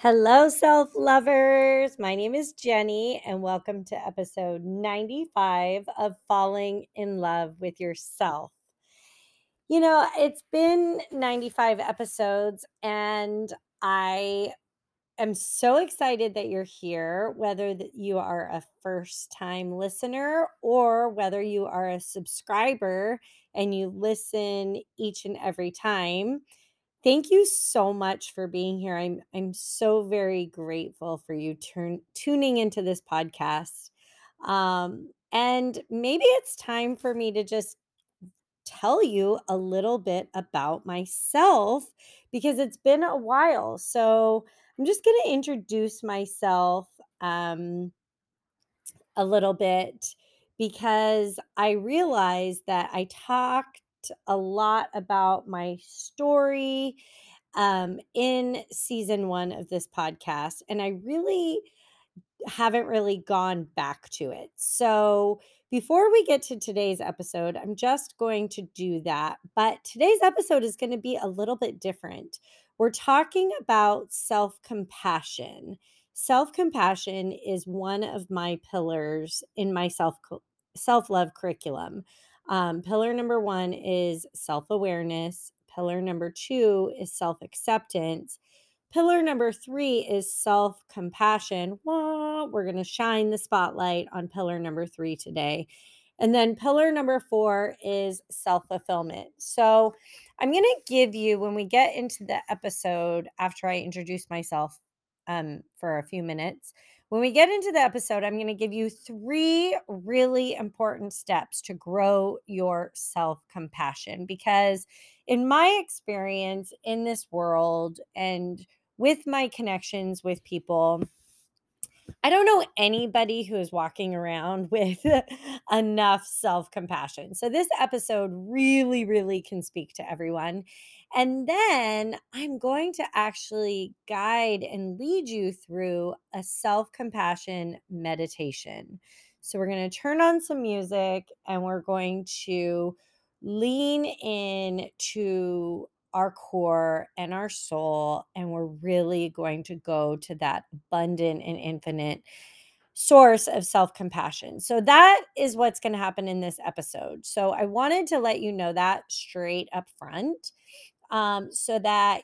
Hello, self lovers. My name is Jenny, and welcome to episode 95 of Falling in Love with Yourself. You know, it's been 95 episodes, and I am so excited that you're here, whether you are a first time listener or whether you are a subscriber and you listen each and every time. Thank you so much for being here. I'm I'm so very grateful for you turn tuning into this podcast. Um, and maybe it's time for me to just tell you a little bit about myself because it's been a while. So I'm just going to introduce myself um, a little bit because I realized that I a lot about my story um, in season one of this podcast, and I really haven't really gone back to it. So, before we get to today's episode, I'm just going to do that. But today's episode is going to be a little bit different. We're talking about self compassion. Self compassion is one of my pillars in my self self love curriculum. Um, pillar number one is self awareness. Pillar number two is self acceptance. Pillar number three is self compassion. We're going to shine the spotlight on pillar number three today. And then pillar number four is self fulfillment. So I'm going to give you, when we get into the episode after I introduce myself um, for a few minutes, when we get into the episode, I'm going to give you three really important steps to grow your self compassion because, in my experience in this world and with my connections with people, I don't know anybody who is walking around with enough self compassion. So, this episode really, really can speak to everyone. And then I'm going to actually guide and lead you through a self compassion meditation. So, we're going to turn on some music and we're going to lean in to our core and our soul, and we're really going to go to that abundant and infinite source of self compassion. So, that is what's going to happen in this episode. So, I wanted to let you know that straight up front um, so that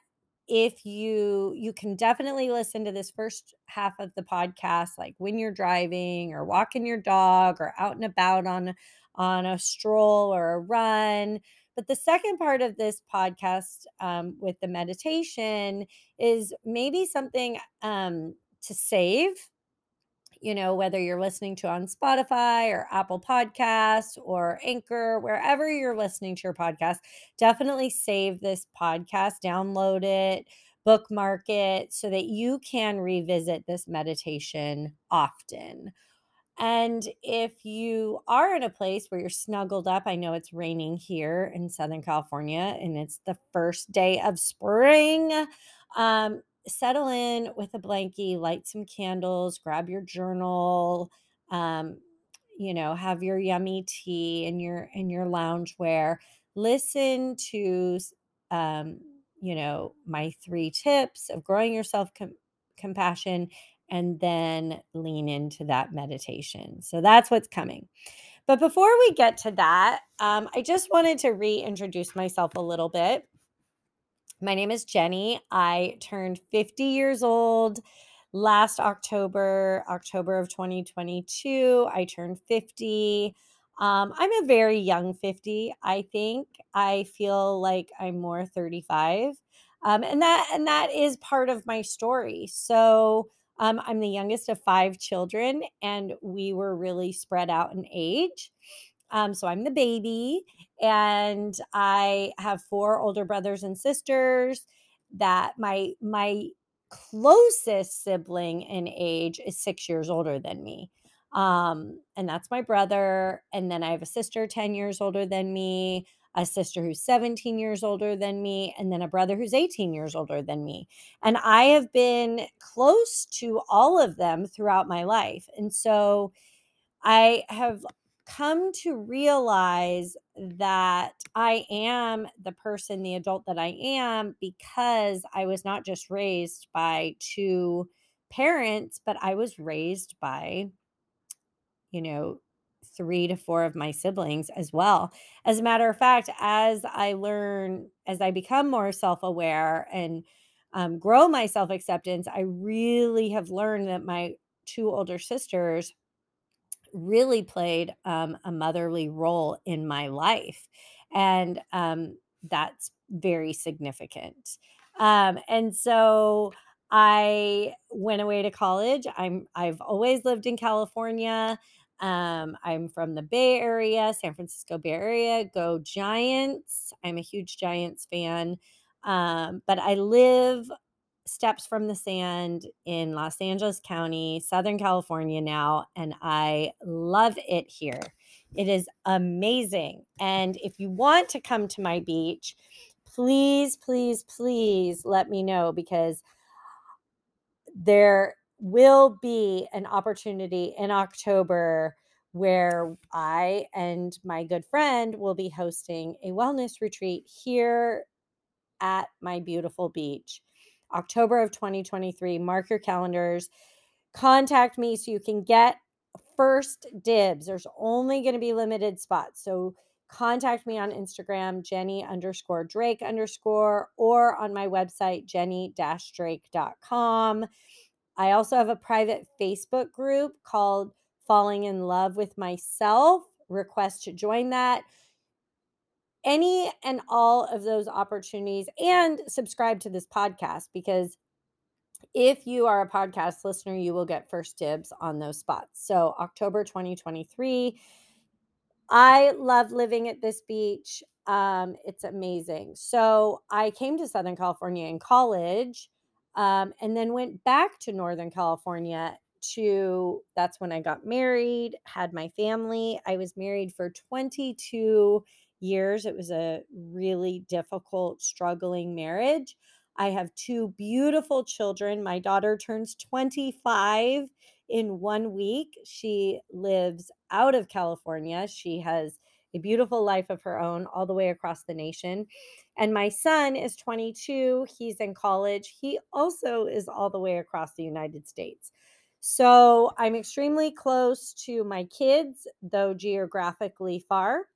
if you you can definitely listen to this first half of the podcast like when you're driving or walking your dog or out and about on on a stroll or a run. But the second part of this podcast um, with the meditation is maybe something um, to save you know, whether you're listening to on Spotify or Apple Podcasts or Anchor, wherever you're listening to your podcast, definitely save this podcast, download it, bookmark it so that you can revisit this meditation often. And if you are in a place where you're snuggled up, I know it's raining here in Southern California and it's the first day of spring. Um, settle in with a blankie, light some candles, grab your journal, um, you know, have your yummy tea and your in your lounge wear. Listen to um, you know, my three tips of growing your self compassion and then lean into that meditation. So that's what's coming. But before we get to that, um, I just wanted to reintroduce myself a little bit. My name is Jenny. I turned 50 years old last October, October of 2022. I turned 50. Um, I'm a very young 50, I think. I feel like I'm more 35. Um, and that and that is part of my story. So um, I'm the youngest of five children, and we were really spread out in age. Um, so I'm the baby, and I have four older brothers and sisters. That my my closest sibling in age is six years older than me. Um, and that's my brother. And then I have a sister 10 years older than me, a sister who's 17 years older than me, and then a brother who's 18 years older than me. And I have been close to all of them throughout my life. And so I have come to realize that I am the person, the adult that I am, because I was not just raised by two parents, but I was raised by, you know, three to four of my siblings as well. As a matter of fact, as I learn, as I become more self aware and um, grow my self acceptance, I really have learned that my two older sisters really played um, a motherly role in my life. And um, that's very significant. Um, and so I went away to college. I'm I've always lived in California. Um, I'm from the Bay Area, San Francisco Bay Area. Go Giants! I'm a huge Giants fan. Um, but I live steps from the sand in Los Angeles County, Southern California now, and I love it here. It is amazing. And if you want to come to my beach, please, please, please let me know because there will be an opportunity in October where I and my good friend will be hosting a wellness retreat here at my beautiful beach. October of 2023. Mark your calendars. Contact me so you can get first dibs. There's only going to be limited spots. So contact me on Instagram, Jenny underscore Drake underscore, or on my website, jenny drake.com. I also have a private Facebook group called Falling in Love with Myself. Request to join that any and all of those opportunities and subscribe to this podcast because if you are a podcast listener, you will get first dibs on those spots. So, October 2023. I love living at this beach. Um, it's amazing. So, I came to Southern California in college um, and then went back to Northern California to that's when I got married, had my family. I was married for 22 years. It was a really difficult, struggling marriage. I have two beautiful children. My daughter turns 25 in one week. She lives out of California. She has a beautiful life of her own all the way across the nation. And my son is 22. He's in college. He also is all the way across the United States. So I'm extremely close to my kids, though geographically far.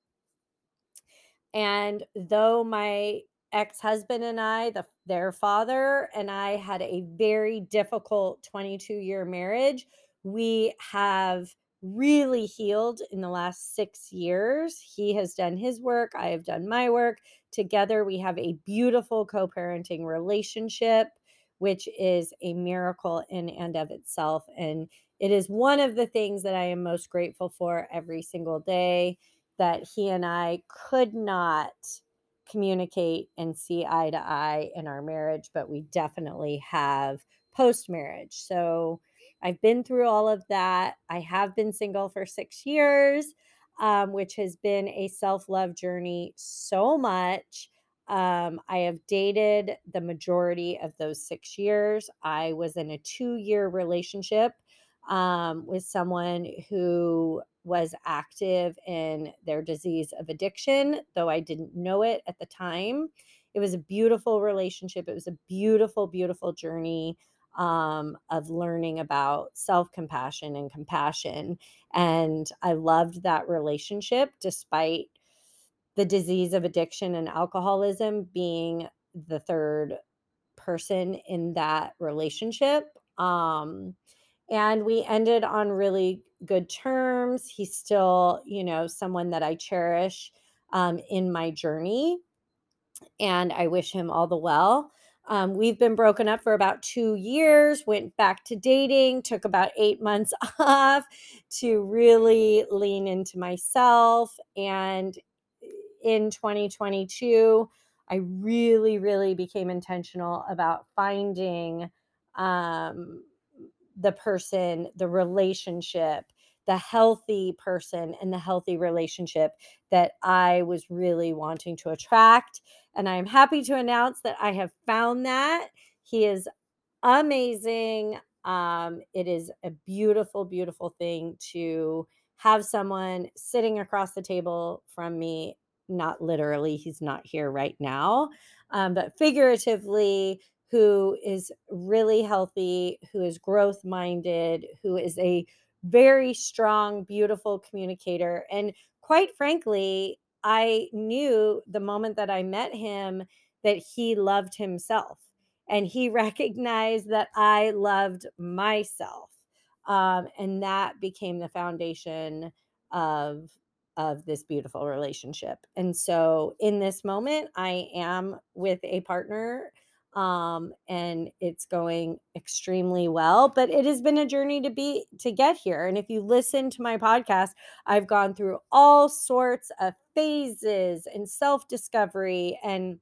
And though my ex-husband and I, the their father and I had a very difficult 22 year marriage, we have really healed in the last 6 years. He has done his work, I have done my work. Together we have a beautiful co-parenting relationship which is a miracle in and of itself and it is one of the things that I am most grateful for every single day that he and I could not communicate and see eye to eye in our marriage, but we definitely have post marriage. So I've been through all of that. I have been single for six years, um, which has been a self love journey so much. Um, I have dated the majority of those six years. I was in a two year relationship um, with someone who was active in their disease of addiction, though I didn't know it at the time. It was a beautiful relationship. It was a beautiful, beautiful journey um, of learning about self compassion and compassion. And I loved that relationship despite the disease of addiction and alcoholism being the third person in that relationship. Um, and we ended on really good terms. He's still, you know, someone that I cherish um, in my journey, and I wish him all the well. Um, we've been broken up for about two years, went back to dating, took about eight months off to really lean into myself. And in 2022, I really, really became intentional about finding um, the person, the relationship, the healthy person, and the healthy relationship that I was really wanting to attract. And I'm happy to announce that I have found that. He is amazing. Um, it is a beautiful, beautiful thing to have someone sitting across the table from me, not literally, he's not here right now, um, but figuratively, who is really healthy, who is growth minded, who is a very strong, beautiful communicator. And quite frankly, I knew the moment that I met him that he loved himself and he recognized that I loved myself. Um, and that became the foundation of of this beautiful relationship. And so in this moment, I am with a partner um, and it's going extremely well but it has been a journey to be to get here and if you listen to my podcast i've gone through all sorts of phases and self discovery and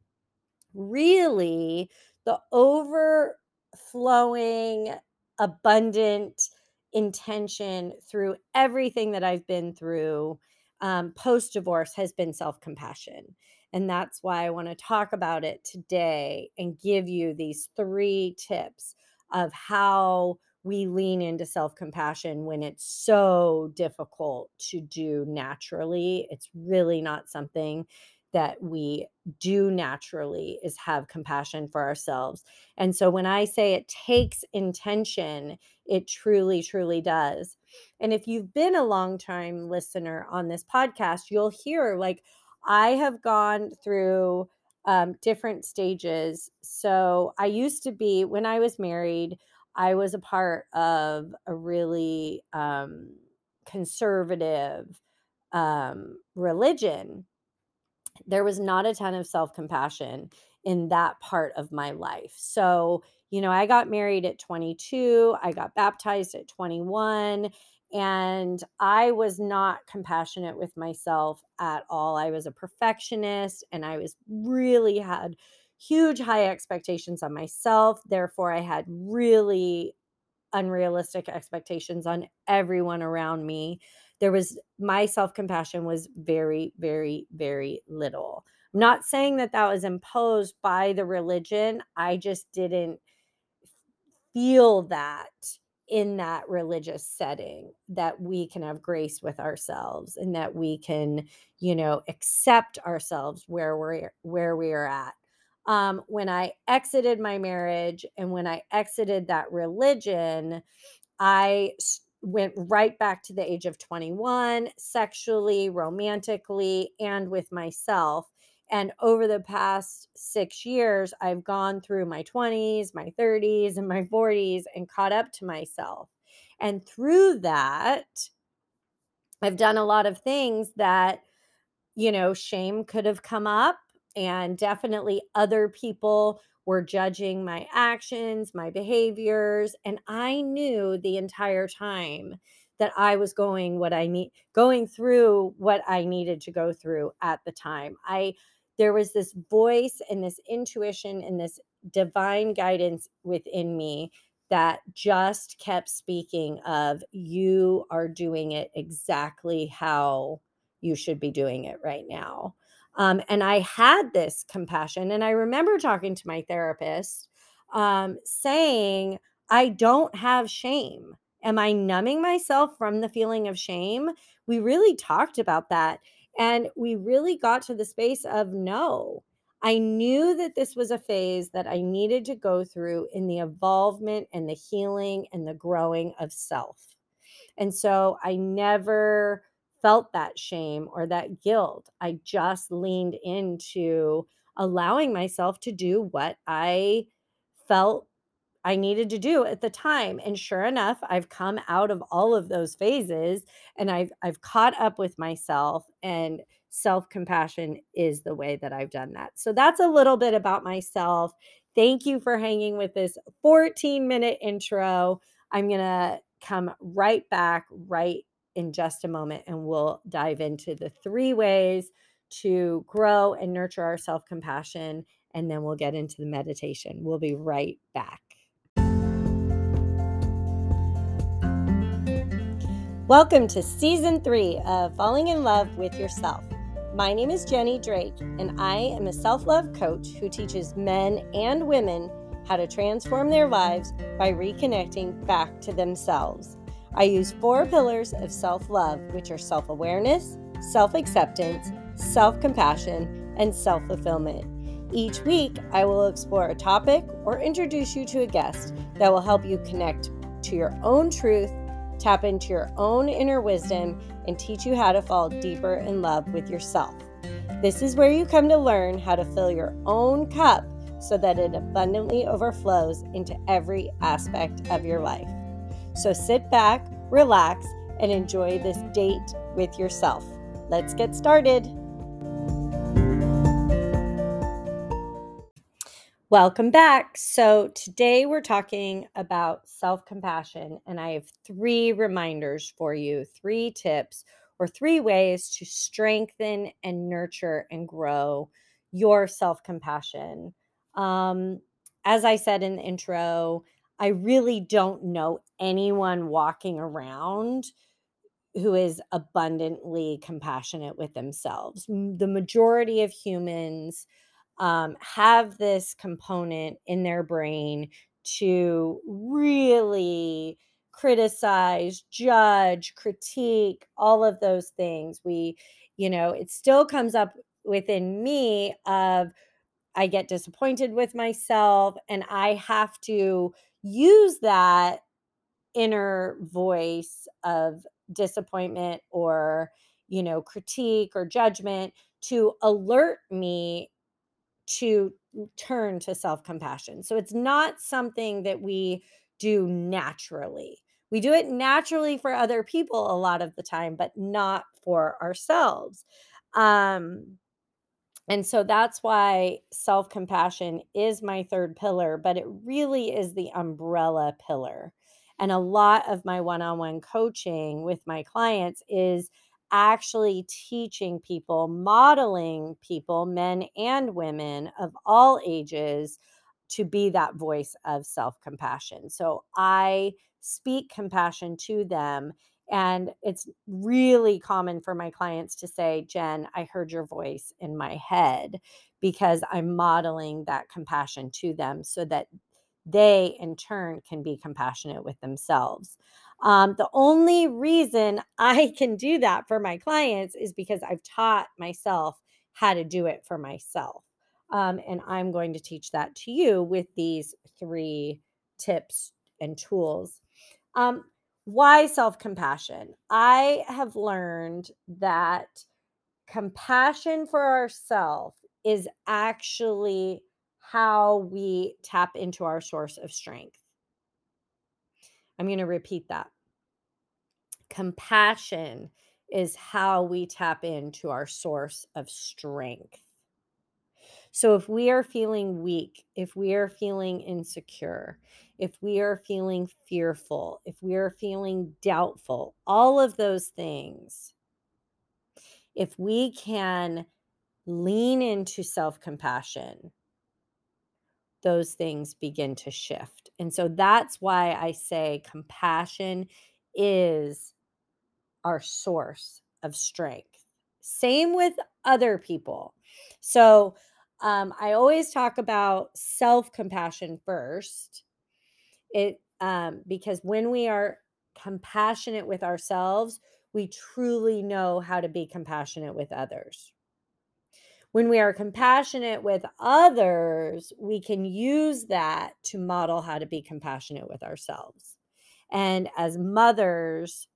really the overflowing abundant intention through everything that i've been through um, post divorce has been self compassion and that's why I want to talk about it today and give you these three tips of how we lean into self compassion when it's so difficult to do naturally. It's really not something that we do naturally is have compassion for ourselves. And so when I say it takes intention, it truly, truly does. And if you've been a long time listener on this podcast, you'll hear like, I have gone through um, different stages. So I used to be, when I was married, I was a part of a really um, conservative um, religion. There was not a ton of self compassion in that part of my life. So, you know, I got married at 22, I got baptized at 21, and I was not compassionate with myself at all. I was a perfectionist and I was really had huge high expectations on myself. Therefore, I had really unrealistic expectations on everyone around me. There was my self compassion was very, very, very little. I'm not saying that that was imposed by the religion. I just didn't feel that in that religious setting that we can have grace with ourselves and that we can you know accept ourselves where we're where we are at. Um, when i exited my marriage and when i exited that religion i went right back to the age of 21 sexually romantically and with myself and over the past six years, I've gone through my 20s, my 30s, and my 40s and caught up to myself. And through that, I've done a lot of things that, you know, shame could have come up. And definitely other people were judging my actions, my behaviors. And I knew the entire time that I was going what I need going through what I needed to go through at the time. I there was this voice and this intuition and this divine guidance within me that just kept speaking of you are doing it exactly how you should be doing it right now. Um, and i had this compassion and i remember talking to my therapist um, saying i don't have shame. Am i numbing myself from the feeling of shame? We really talked about that and we really got to the space of no. I knew that this was a phase that I needed to go through in the evolvement and the healing and the growing of self. And so I never felt that shame or that guilt. I just leaned into allowing myself to do what I felt I needed to do at the time. And sure enough, I've come out of all of those phases and I've I've caught up with myself and self-compassion is the way that I've done that. So that's a little bit about myself. Thank you for hanging with this 14 minute intro. I'm going to come right back right in just a moment and we'll dive into the three ways to grow and nurture our self compassion. And then we'll get into the meditation. We'll be right back. Welcome to season three of Falling in Love with Yourself. My name is Jenny Drake, and I am a self love coach who teaches men and women how to transform their lives by reconnecting back to themselves. I use four pillars of self love, which are self awareness, self acceptance, self compassion, and self fulfillment. Each week, I will explore a topic or introduce you to a guest that will help you connect to your own truth, tap into your own inner wisdom, and teach you how to fall deeper in love with yourself. This is where you come to learn how to fill your own cup so that it abundantly overflows into every aspect of your life. So sit back, relax, and enjoy this date with yourself. Let's get started. Welcome back. So, today we're talking about self compassion, and I have three reminders for you, three tips or three ways to strengthen and nurture and grow your self compassion. Um, as I said in the intro, I really don't know anyone walking around who is abundantly compassionate with themselves. The majority of humans um, have this component in their brain to really criticize, judge, critique, all of those things. We, you know, it still comes up within me of I get disappointed with myself and I have to use that inner voice of disappointment or you know critique or judgment to alert me to turn to self-compassion. So it's not something that we do naturally. We do it naturally for other people a lot of the time but not for ourselves. Um and so that's why self compassion is my third pillar, but it really is the umbrella pillar. And a lot of my one on one coaching with my clients is actually teaching people, modeling people, men and women of all ages, to be that voice of self compassion. So I speak compassion to them and it's really common for my clients to say, Jen, I heard your voice in my head because I'm modeling that compassion to them so that they in turn can be compassionate with themselves. Um, the only reason I can do that for my clients is because I've taught myself how to do it for myself. Um, and I'm going to teach that to you with these three tips and tools. Um, why self compassion? I have learned that compassion for ourselves is actually how we tap into our source of strength. I'm going to repeat that. Compassion is how we tap into our source of strength. So if we are feeling weak, if we are feeling insecure, if we are feeling fearful, if we are feeling doubtful, all of those things, if we can lean into self compassion, those things begin to shift. And so that's why I say compassion is our source of strength. Same with other people. So um, I always talk about self compassion first. It um, because when we are compassionate with ourselves, we truly know how to be compassionate with others. When we are compassionate with others, we can use that to model how to be compassionate with ourselves. And as mothers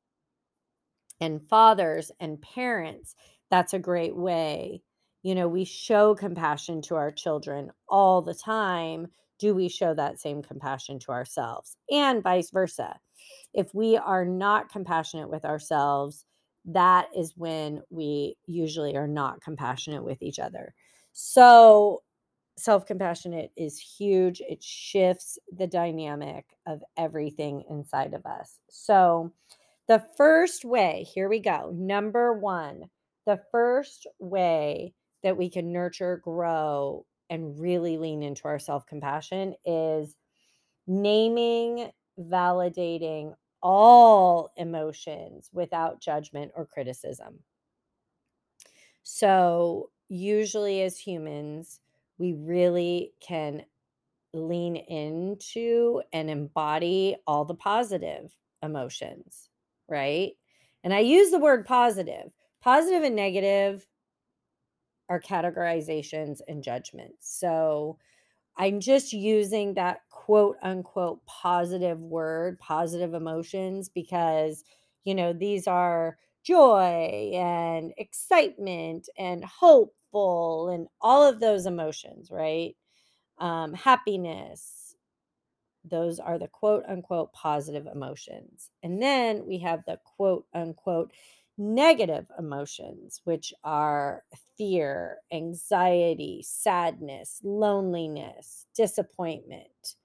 and fathers and parents, that's a great way you know, we show compassion to our children all the time. Do we show that same compassion to ourselves? And vice versa. If we are not compassionate with ourselves, that is when we usually are not compassionate with each other. So, self compassionate is huge. It shifts the dynamic of everything inside of us. So, the first way, here we go. Number one, the first way that we can nurture, grow, and really lean into our self compassion is naming, validating all emotions without judgment or criticism. So, usually as humans, we really can lean into and embody all the positive emotions, right? And I use the word positive. Positive and negative are categorizations and judgments. So I'm just using that quote unquote positive word, positive emotions, because, you know, these are joy and excitement and hopeful and all of those emotions, right? Um, happiness. Those are the quote unquote positive emotions. And then we have the quote unquote negative emotions, which are fear, anxiety, sadness, loneliness, disappointment.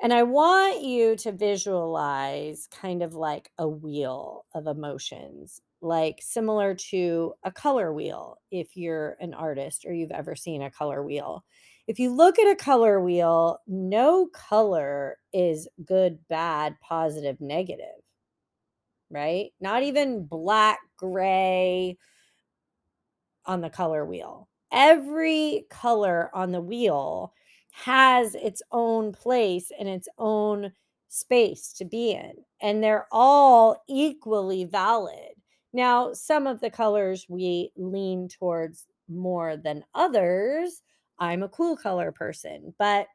And I want you to visualize kind of like a wheel of emotions, like similar to a color wheel, if you're an artist or you've ever seen a color wheel. If you look at a color wheel, no color is good, bad, positive, negative right? Not even black, gray on the color wheel. Every color on the wheel has its own place and its own space to be in, and they're all equally valid. Now, some of the colors we lean towards more than others. I'm a cool color person, but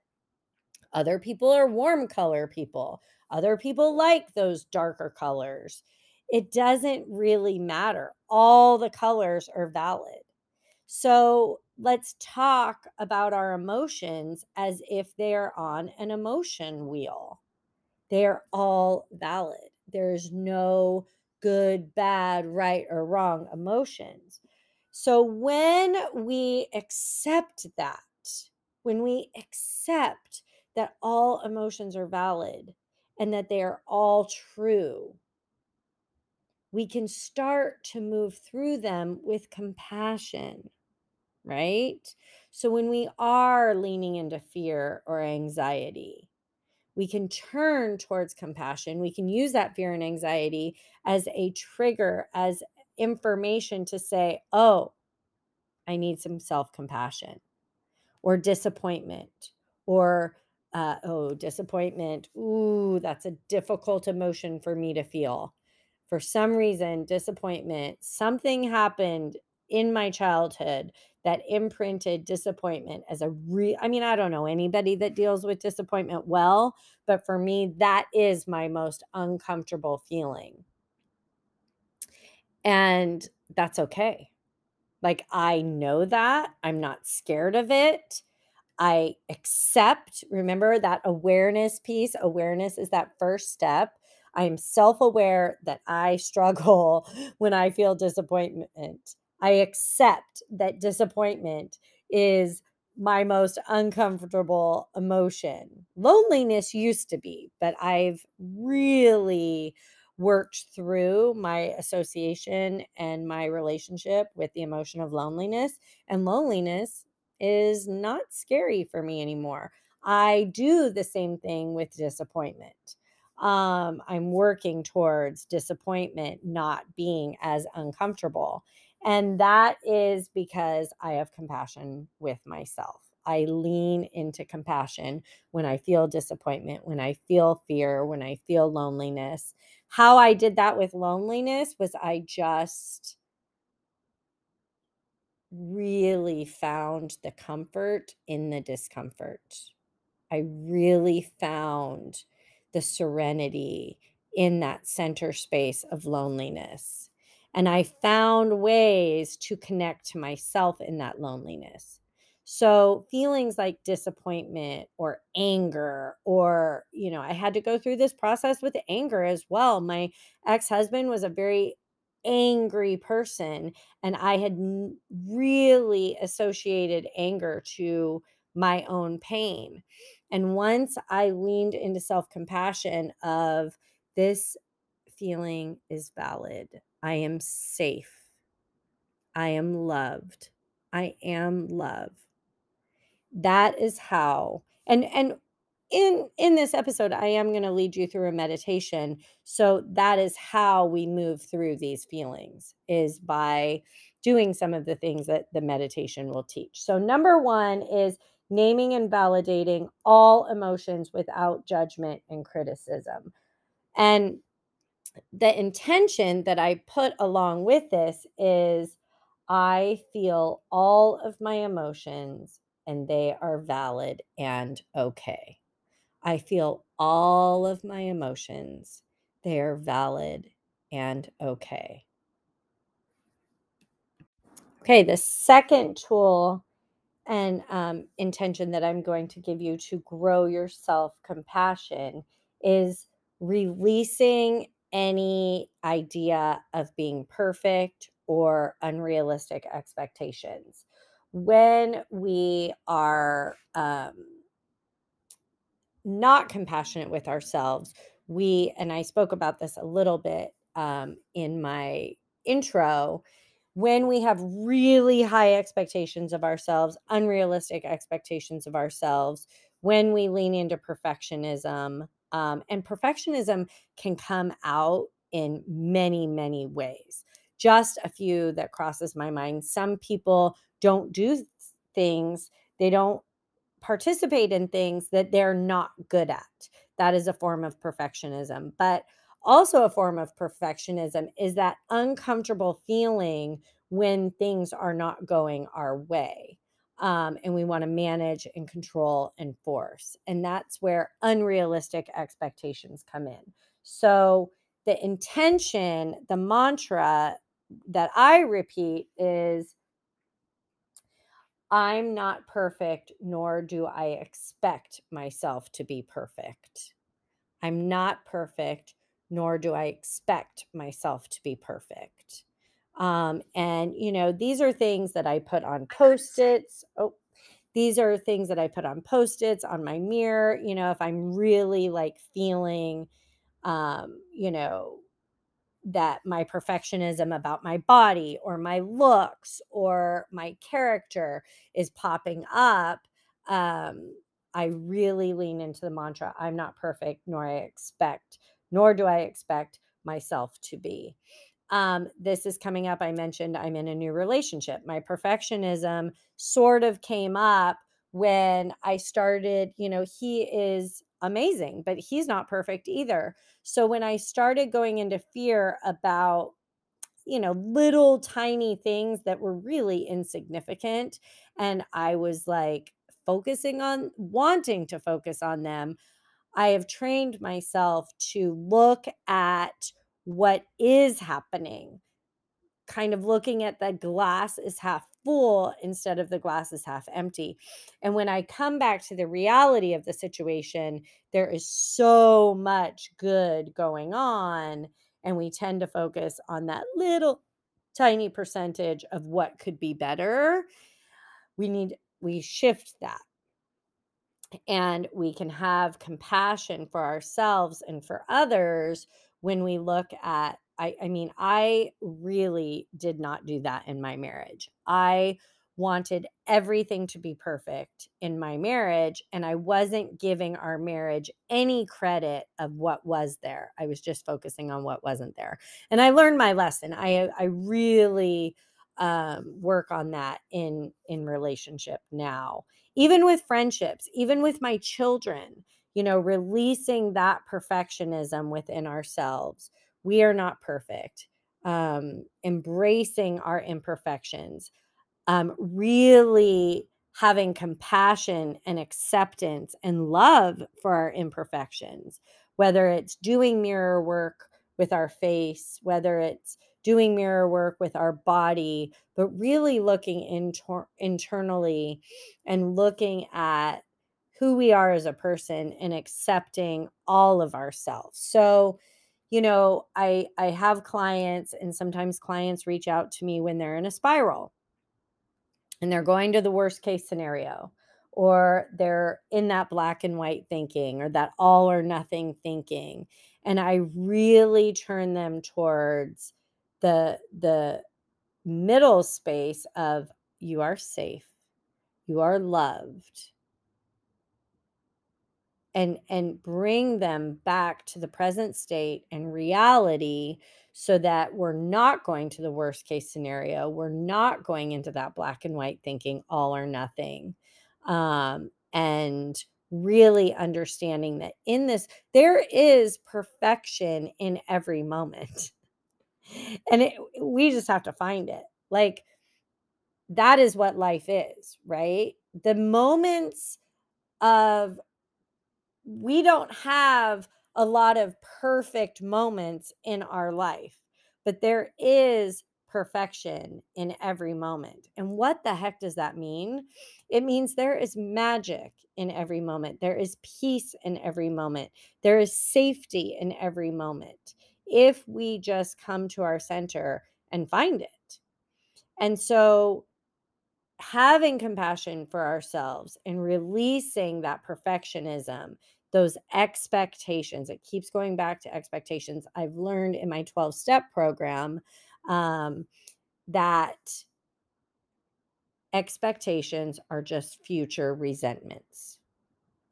other people are warm color people. Other people like those darker colors. It doesn't really matter. All the colors are valid. So let's talk about our emotions as if they're on an emotion wheel. They're all valid. There's no good, bad, right, or wrong emotions. So when we accept that, when we accept that all emotions are valid and that they are all true, we can start to move through them with compassion, right? So when we are leaning into fear or anxiety, we can turn towards compassion. We can use that fear and anxiety as a trigger, as information to say, oh, I need some self compassion or disappointment or uh, oh, disappointment. Ooh, that's a difficult emotion for me to feel. For some reason, disappointment, something happened in my childhood that imprinted disappointment as a real I mean, I don't know anybody that deals with disappointment well, but for me, that is my most uncomfortable feeling. And that's okay. Like, I know that. I'm not scared of it. I accept, remember that awareness piece. Awareness is that first step. I am self aware that I struggle when I feel disappointment. I accept that disappointment is my most uncomfortable emotion. Loneliness used to be, but I've really worked through my association and my relationship with the emotion of loneliness. And loneliness is not scary for me anymore. I do the same thing with disappointment. Um, I'm working towards disappointment not being as uncomfortable. And that is because I have compassion with myself. I lean into compassion when I feel disappointment, when I feel fear, when I feel loneliness. How I did that with loneliness was I just really found the comfort in the discomfort. I really found the serenity in that center space of loneliness. And I found ways to connect to myself in that loneliness. So, feelings like disappointment or anger, or, you know, I had to go through this process with anger as well. My ex husband was a very angry person, and I had really associated anger to my own pain. And once I leaned into self compassion of this feeling is valid. I am safe. I am loved. I am love. That is how and and in in this episode I am going to lead you through a meditation. So that is how we move through these feelings is by doing some of the things that the meditation will teach. So number 1 is naming and validating all emotions without judgment and criticism And the intention that I put along with this is I feel all of my emotions and they are valid and okay. I feel all of my emotions. They are valid and okay. Okay, the second tool and um, intention that I'm going to give you to grow your self compassion is releasing any idea of being perfect or unrealistic expectations. When we are um, not compassionate with ourselves, we, and I spoke about this a little bit um, in my intro, when we have really high expectations of ourselves, unrealistic expectations of ourselves, when we lean into perfectionism, um, and perfectionism can come out in many, many ways. Just a few that crosses my mind. Some people don't do things, they don't participate in things that they're not good at. That is a form of perfectionism. But also, a form of perfectionism is that uncomfortable feeling when things are not going our way. Um, and we want to manage and control and force. And that's where unrealistic expectations come in. So, the intention, the mantra that I repeat is I'm not perfect, nor do I expect myself to be perfect. I'm not perfect, nor do I expect myself to be perfect. Um, and, you know, these are things that I put on post its. Oh, these are things that I put on post its on my mirror. You know, if I'm really like feeling, um, you know, that my perfectionism about my body or my looks or my character is popping up, um, I really lean into the mantra I'm not perfect, nor I expect, nor do I expect myself to be. Um, this is coming up. I mentioned I'm in a new relationship. My perfectionism sort of came up when I started, you know, he is amazing, but he's not perfect either. So when I started going into fear about, you know, little tiny things that were really insignificant, and I was like focusing on wanting to focus on them, I have trained myself to look at what is happening kind of looking at the glass is half full instead of the glass is half empty. And when I come back to the reality of the situation, there is so much good going on. And we tend to focus on that little tiny percentage of what could be better. We need, we shift that and we can have compassion for ourselves and for others when we look at I, I mean, I really did not do that in my marriage. I wanted everything to be perfect in my marriage, and I wasn't giving our marriage any credit of what was there. I was just focusing on what wasn't there. And I learned my lesson. I I really um, work on that in in relationship now even with friendships even with my children you know releasing that perfectionism within ourselves we are not perfect um, embracing our imperfections um, really having compassion and acceptance and love for our imperfections whether it's doing mirror work with our face whether it's doing mirror work with our body but really looking inter- internally and looking at who we are as a person and accepting all of ourselves. So you know i i have clients and sometimes clients reach out to me when they're in a spiral. And they're going to the worst case scenario or they're in that black and white thinking or that all or nothing thinking. And i really turn them towards the the middle space of you are safe. You are loved and and bring them back to the present state and reality so that we're not going to the worst case scenario we're not going into that black and white thinking all or nothing um, and really understanding that in this, there is perfection in every moment. And it, we just have to find it. Like, that is what life is, right? The moments of we don't have a lot of perfect moments in our life, but there is perfection in every moment. And what the heck does that mean? It means there is magic in every moment, there is peace in every moment, there is safety in every moment if we just come to our center and find it. And so, having compassion for ourselves and releasing that perfectionism, those expectations, it keeps going back to expectations. I've learned in my 12 step program um, that expectations are just future resentments.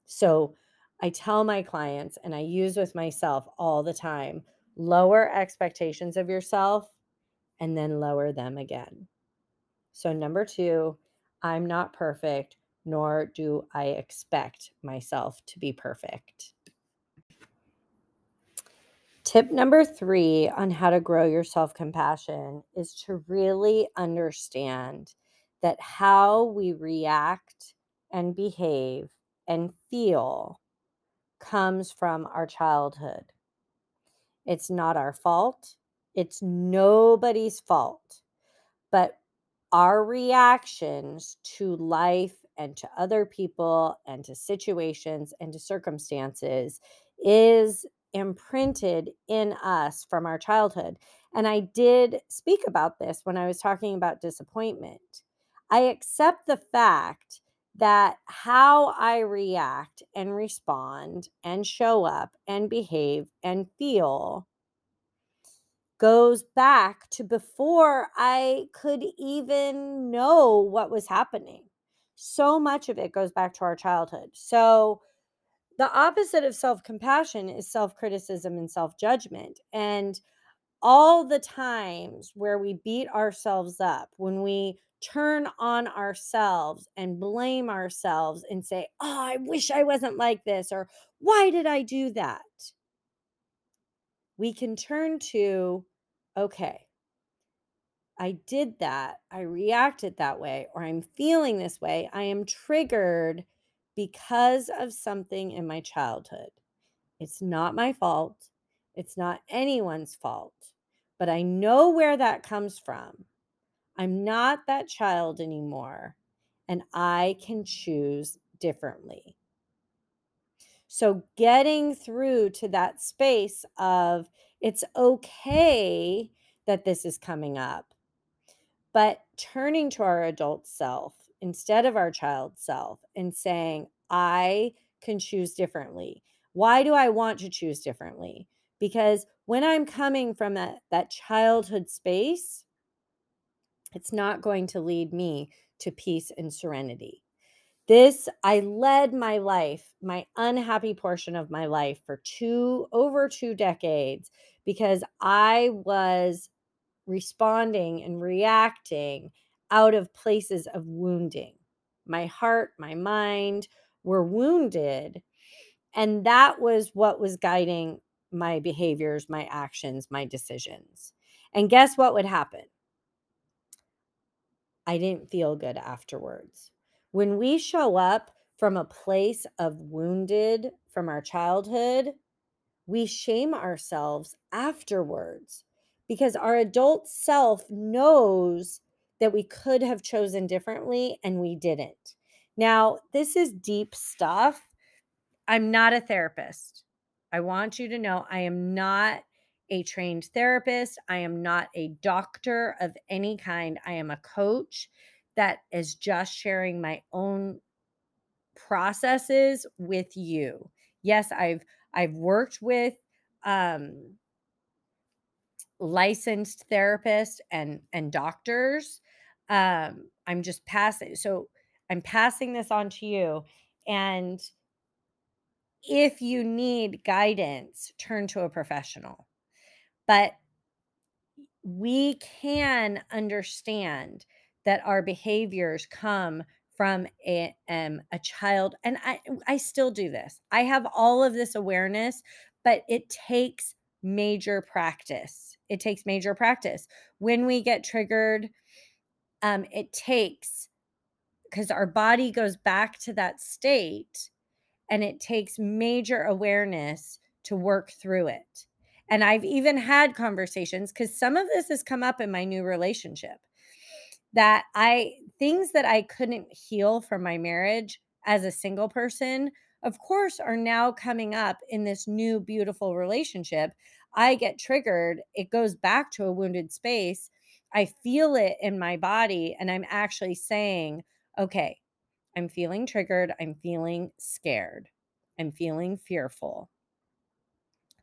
So I tell my clients, and I use with myself all the time lower expectations of yourself and then lower them again. So, number two, I'm not perfect, nor do I expect myself to be perfect. Tip number three on how to grow your self compassion is to really understand that how we react and behave and feel comes from our childhood. It's not our fault, it's nobody's fault. But our reactions to life and to other people and to situations and to circumstances is imprinted in us from our childhood. And I did speak about this when I was talking about disappointment. I accept the fact that how I react and respond and show up and behave and feel goes back to before I could even know what was happening. So much of it goes back to our childhood. So, the opposite of self compassion is self criticism and self judgment. And all the times where we beat ourselves up, when we turn on ourselves and blame ourselves and say, Oh, I wish I wasn't like this, or why did I do that? We can turn to, okay, I did that. I reacted that way, or I'm feeling this way. I am triggered because of something in my childhood. It's not my fault. It's not anyone's fault, but I know where that comes from. I'm not that child anymore, and I can choose differently. So, getting through to that space of it's okay that this is coming up, but turning to our adult self instead of our child self and saying, I can choose differently. Why do I want to choose differently? Because when I'm coming from that, that childhood space, it's not going to lead me to peace and serenity. This, I led my life, my unhappy portion of my life for two, over two decades, because I was responding and reacting out of places of wounding. My heart, my mind were wounded. And that was what was guiding my behaviors, my actions, my decisions. And guess what would happen? I didn't feel good afterwards. When we show up from a place of wounded from our childhood, we shame ourselves afterwards because our adult self knows that we could have chosen differently and we didn't. Now, this is deep stuff. I'm not a therapist. I want you to know I am not a trained therapist. I am not a doctor of any kind. I am a coach that is just sharing my own processes with you. Yes, I've I've worked with um licensed therapists and and doctors. Um I'm just passing so I'm passing this on to you and if you need guidance, turn to a professional. But we can understand that our behaviors come from a, um, a child and I I still do this. I have all of this awareness, but it takes major practice. It takes major practice. When we get triggered, um, it takes because our body goes back to that state and it takes major awareness to work through it. And I've even had conversations because some of this has come up in my new relationship that I things that I couldn't heal from my marriage as a single person, of course, are now coming up in this new beautiful relationship. I get triggered, it goes back to a wounded space. I feel it in my body, and I'm actually saying, okay, I'm feeling triggered. I'm feeling scared. I'm feeling fearful.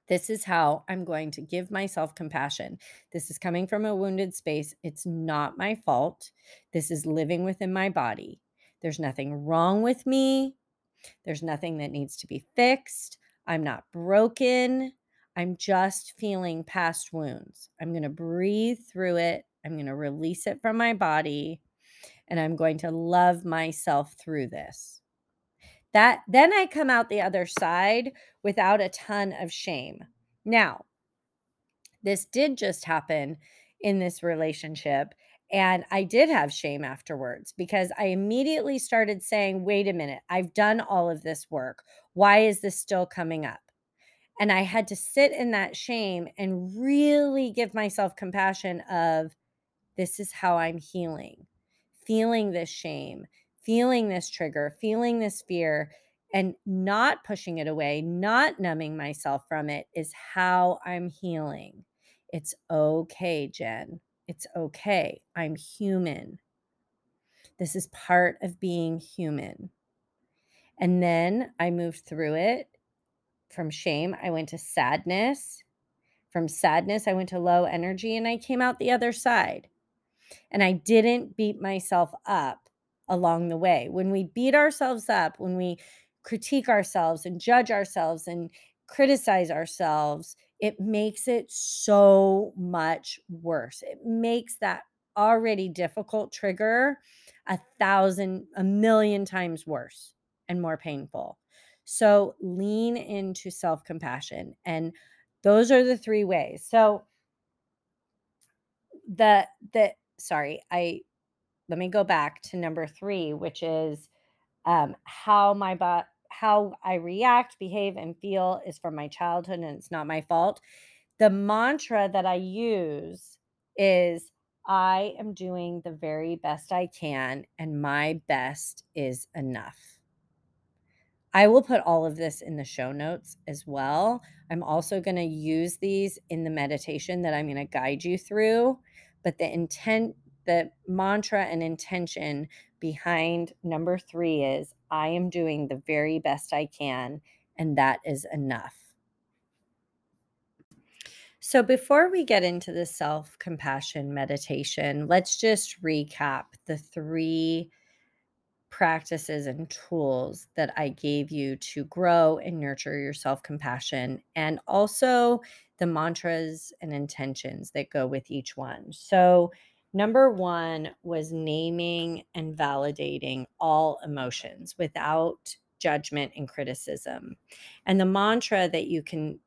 This is how I'm going to give myself compassion. This is coming from a wounded space. It's not my fault. This is living within my body. There's nothing wrong with me. There's nothing that needs to be fixed. I'm not broken. I'm just feeling past wounds. I'm going to breathe through it. I'm going to release it from my body and I'm going to love myself through this. That then I come out the other side without a ton of shame. Now, this did just happen in this relationship and I did have shame afterwards because I immediately started saying, wait a minute, I've done all of this work. Why is this still coming up? And I had to sit in that shame and really give myself compassion of this is how I'm healing feeling this shame, feeling this trigger, feeling this fear, and not pushing it away, not numbing myself from it is how I'm healing. It's okay, Jen. It's okay. I'm human. This is part of being human. And then I moved through it. From shame, I went to sadness. From sadness, I went to low energy and I came out the other side and I didn't beat myself up along the way. When we beat ourselves up, when we critique ourselves and judge ourselves and criticize ourselves, it makes it so much worse. It makes that already difficult trigger a thousand, a million times worse and more painful. So lean into self compassion. And those are the three ways. So the, the, sorry, I let me go back to number three, which is um, how my how I react, behave, and feel is from my childhood and it's not my fault. The mantra that I use is I am doing the very best I can, and my best is enough. I will put all of this in the show notes as well. I'm also going to use these in the meditation that I'm going to guide you through. But the intent, the mantra and intention behind number three is I am doing the very best I can, and that is enough. So, before we get into the self compassion meditation, let's just recap the three practices and tools that I gave you to grow and nurture your self compassion, and also the mantras and intentions that go with each one. So, number one was naming and validating all emotions without judgment and criticism. And the mantra that you can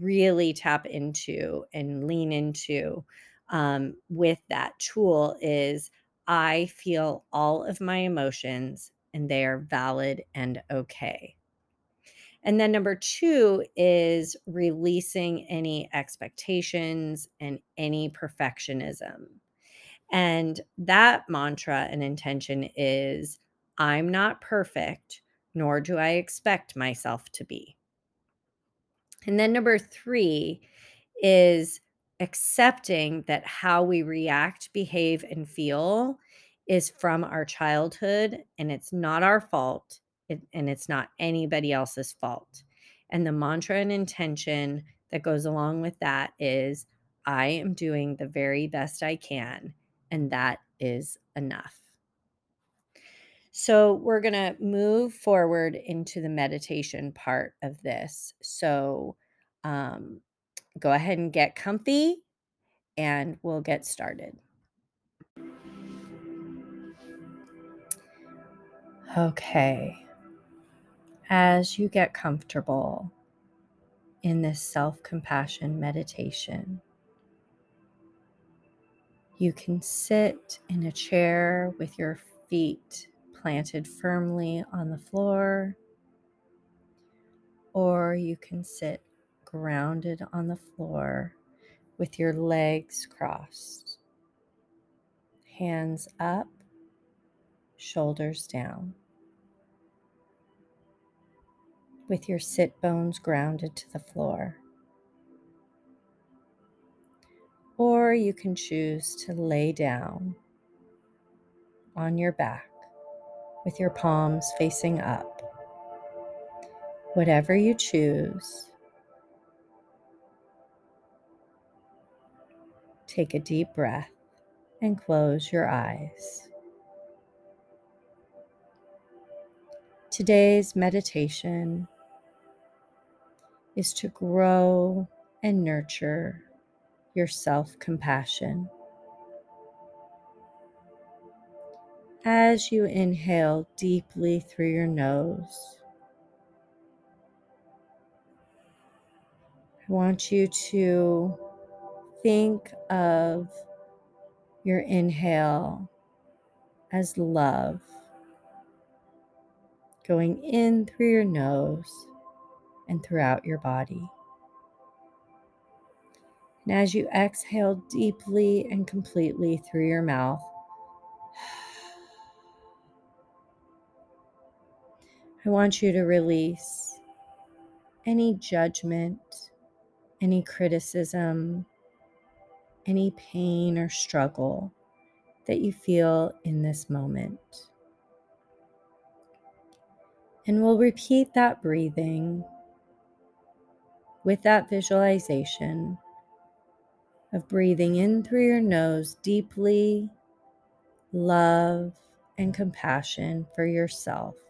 really tap into and lean into um, with that tool is I feel all of my emotions and they are valid and okay. And then number two is releasing any expectations and any perfectionism. And that mantra and intention is I'm not perfect, nor do I expect myself to be. And then number three is accepting that how we react, behave, and feel is from our childhood and it's not our fault and it's not anybody else's fault. And the mantra and intention that goes along with that is I am doing the very best I can, and that is enough. So, we're going to move forward into the meditation part of this. So, um, go ahead and get comfy and we'll get started. Okay. As you get comfortable in this self compassion meditation, you can sit in a chair with your feet planted firmly on the floor, or you can sit grounded on the floor with your legs crossed, hands up, shoulders down, with your sit bones grounded to the floor. Or you can choose to lay down on your back with your palms facing up. Whatever you choose, take a deep breath and close your eyes. Today's meditation is to grow and nurture your self compassion. As you inhale deeply through your nose, I want you to think of your inhale as love going in through your nose and throughout your body. And as you exhale deeply and completely through your mouth, I want you to release any judgment, any criticism, any pain or struggle that you feel in this moment. And we'll repeat that breathing with that visualization of breathing in through your nose deeply, love and compassion for yourself.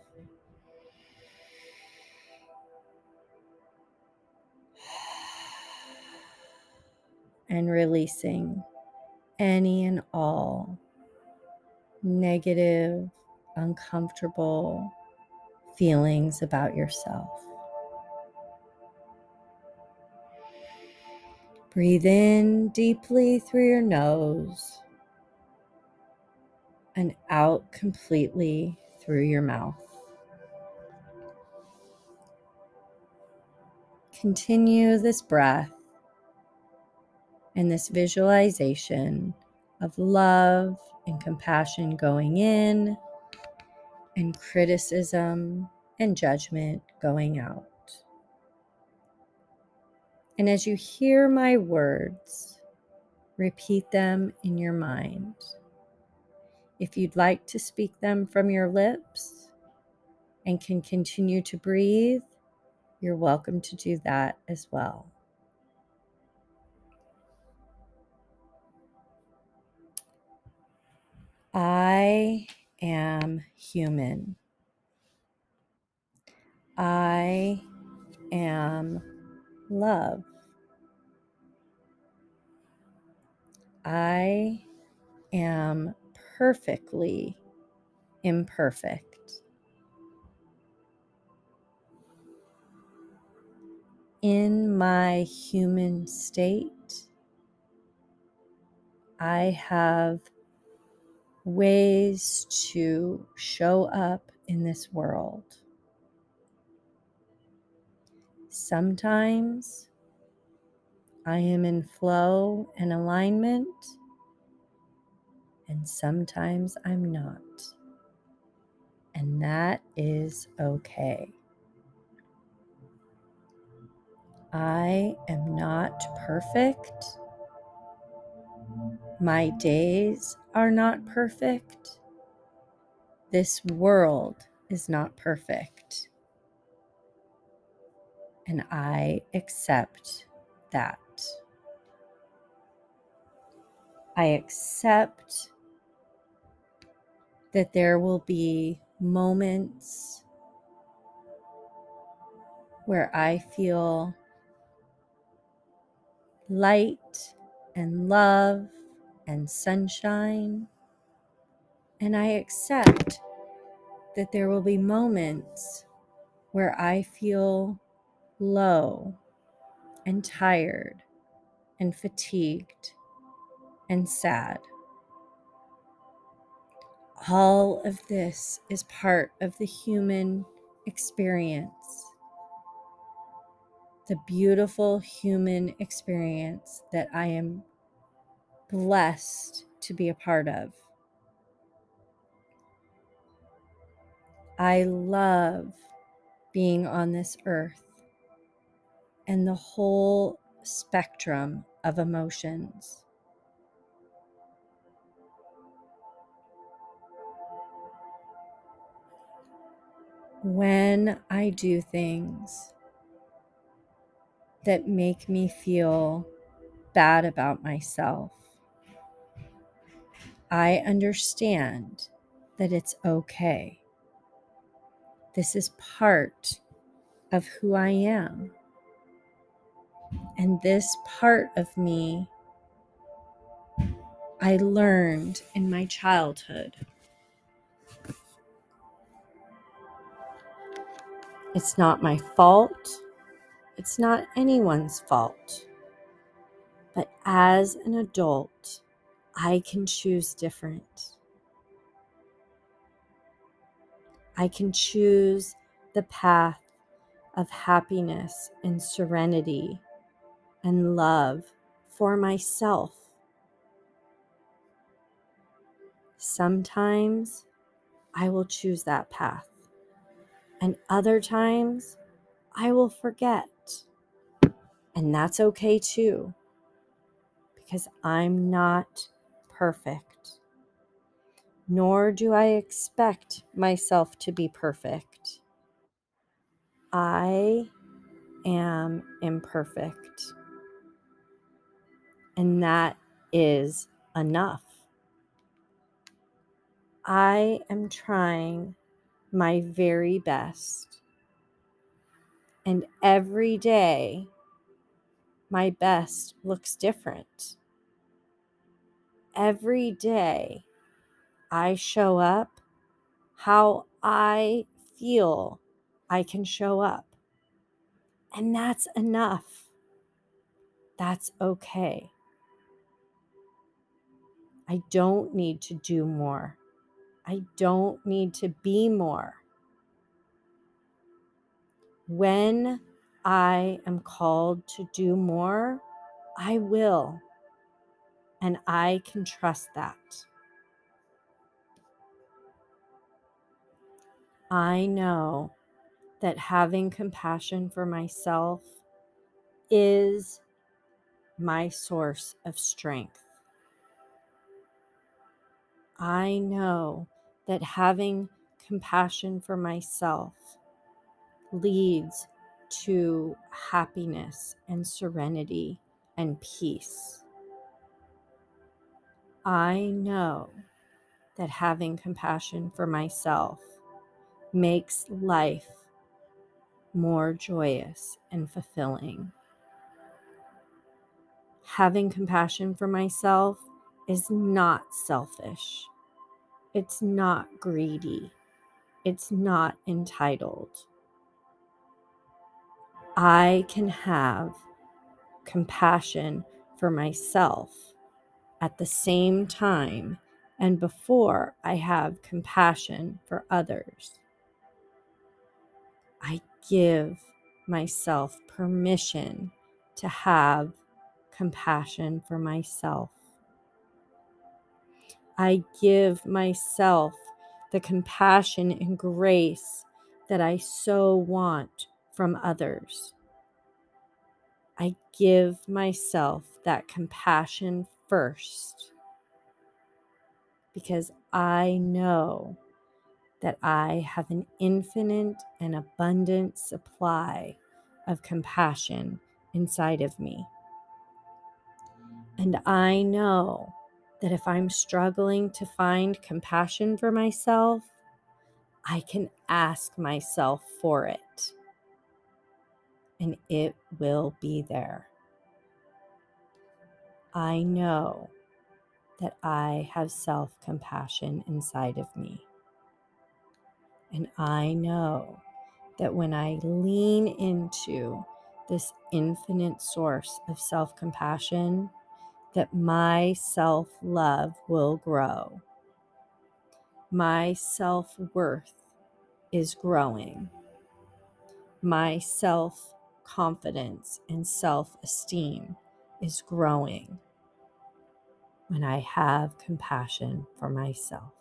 And releasing any and all negative, uncomfortable feelings about yourself. Breathe in deeply through your nose and out completely through your mouth. Continue this breath and this visualization of love and compassion going in and criticism and judgment going out. And as you hear my words, repeat them in your mind. If you'd like to speak them from your lips and can continue to breathe, you're welcome to do that as well. I am human. I am love. I am perfectly imperfect. In my human state, I have ways to show up in this world. Sometimes I am in flow and alignment, and sometimes I'm not. And that is okay. I am not perfect. My days are not perfect. This world is not perfect. And I accept that. I accept that there will be moments where I feel light and love and sunshine. And I accept that there will be moments where I feel low and tired and fatigued and sad. All of this is part of the human experience, the beautiful human experience that I am blessed to be a part of. I love being on this earth and the whole spectrum of emotions. When I do things that make me feel bad about myself, I understand that it's okay. This is part of who I am. And this part of me I learned in my childhood. It's not my fault. It's not anyone's fault. But as an adult, I can choose different. I can choose the path of happiness and serenity and love for myself. Sometimes I will choose that path, and other times I will forget. And that's okay too, because I'm not perfect, nor do I expect myself to be perfect. I am imperfect. And that is enough. I am trying my very best. And every day, my best looks different. Every day, I show up how I feel I can show up. And that's enough. That's okay. I don't need to do more. I don't need to be more. When I am called to do more, I will. And I can trust that. I know that having compassion for myself is my source of strength. I know that having compassion for myself leads to happiness and serenity and peace. I know that having compassion for myself makes life more joyous and fulfilling. Having compassion for myself is not selfish. It's not greedy. It's not entitled. I can have compassion for myself at the same time and before I have compassion for others. I give myself permission to have compassion for myself. I give myself the compassion and grace that I so want from others. I give myself that compassion first because I know that I have an infinite and abundant supply of compassion inside of me. And I know that if I'm struggling to find compassion for myself, I can ask myself for it. And it will be there. I know that I have self compassion inside of me. And I know that when I lean into this infinite source of self compassion, that my self love will grow. My self worth is growing. My self confidence and self esteem is growing when I have compassion for myself.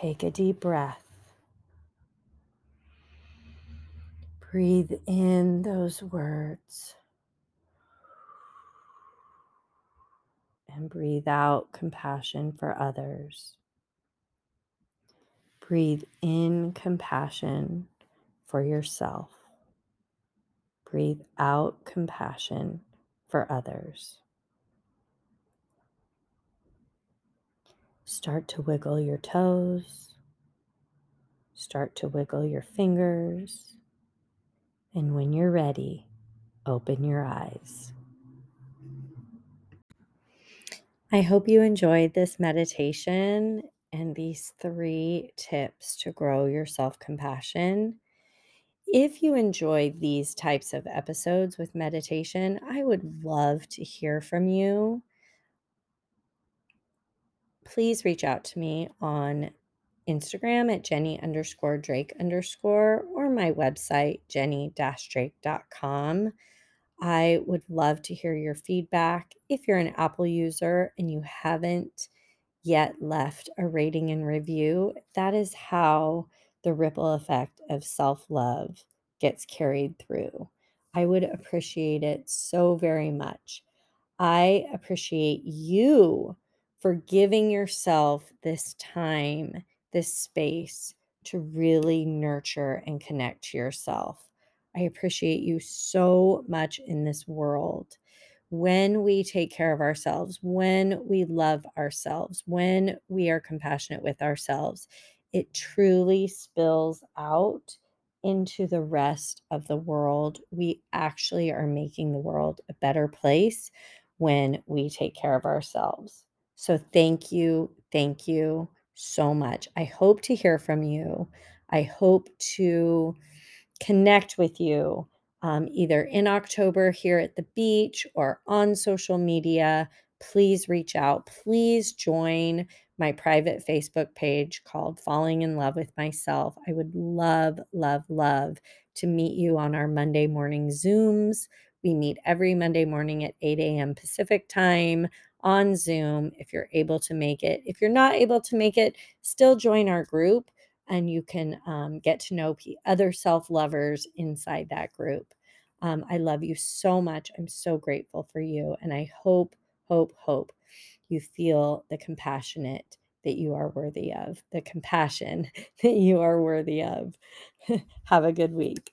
Take a deep breath. Breathe in those words and breathe out compassion for others. Breathe in compassion for yourself. Breathe out compassion for others. Start to wiggle your toes. Start to wiggle your fingers. And when you're ready, open your eyes. I hope you enjoyed this meditation and these three tips to grow your self compassion. If you enjoy these types of episodes with meditation, I would love to hear from you. Please reach out to me on Instagram at Jenny underscore Drake underscore or my website, jenny drake.com. I would love to hear your feedback. If you're an Apple user and you haven't yet left a rating and review, that is how the ripple effect of self love gets carried through. I would appreciate it so very much. I appreciate you for giving yourself this time, this space to really nurture and connect to yourself. I appreciate you so much in this world. When we take care of ourselves, when we love ourselves, when we are compassionate with ourselves, it truly spills out into the rest of the world. We actually are making the world a better place when we take care of ourselves. So, thank you, thank you so much. I hope to hear from you. I hope to connect with you um, either in October here at the beach or on social media. Please reach out. Please join my private Facebook page called Falling in Love with Myself. I would love, love, love to meet you on our Monday morning Zooms. We meet every Monday morning at 8 a.m. Pacific time on Zoom if you're able to make it. If you're not able to make it, still join our group and you can um, get to know other self lovers inside that group. Um, I love you so much. I'm so grateful for you. And I hope, hope, hope you feel the compassionate that you are worthy of, the compassion that you are worthy of. Have a good week.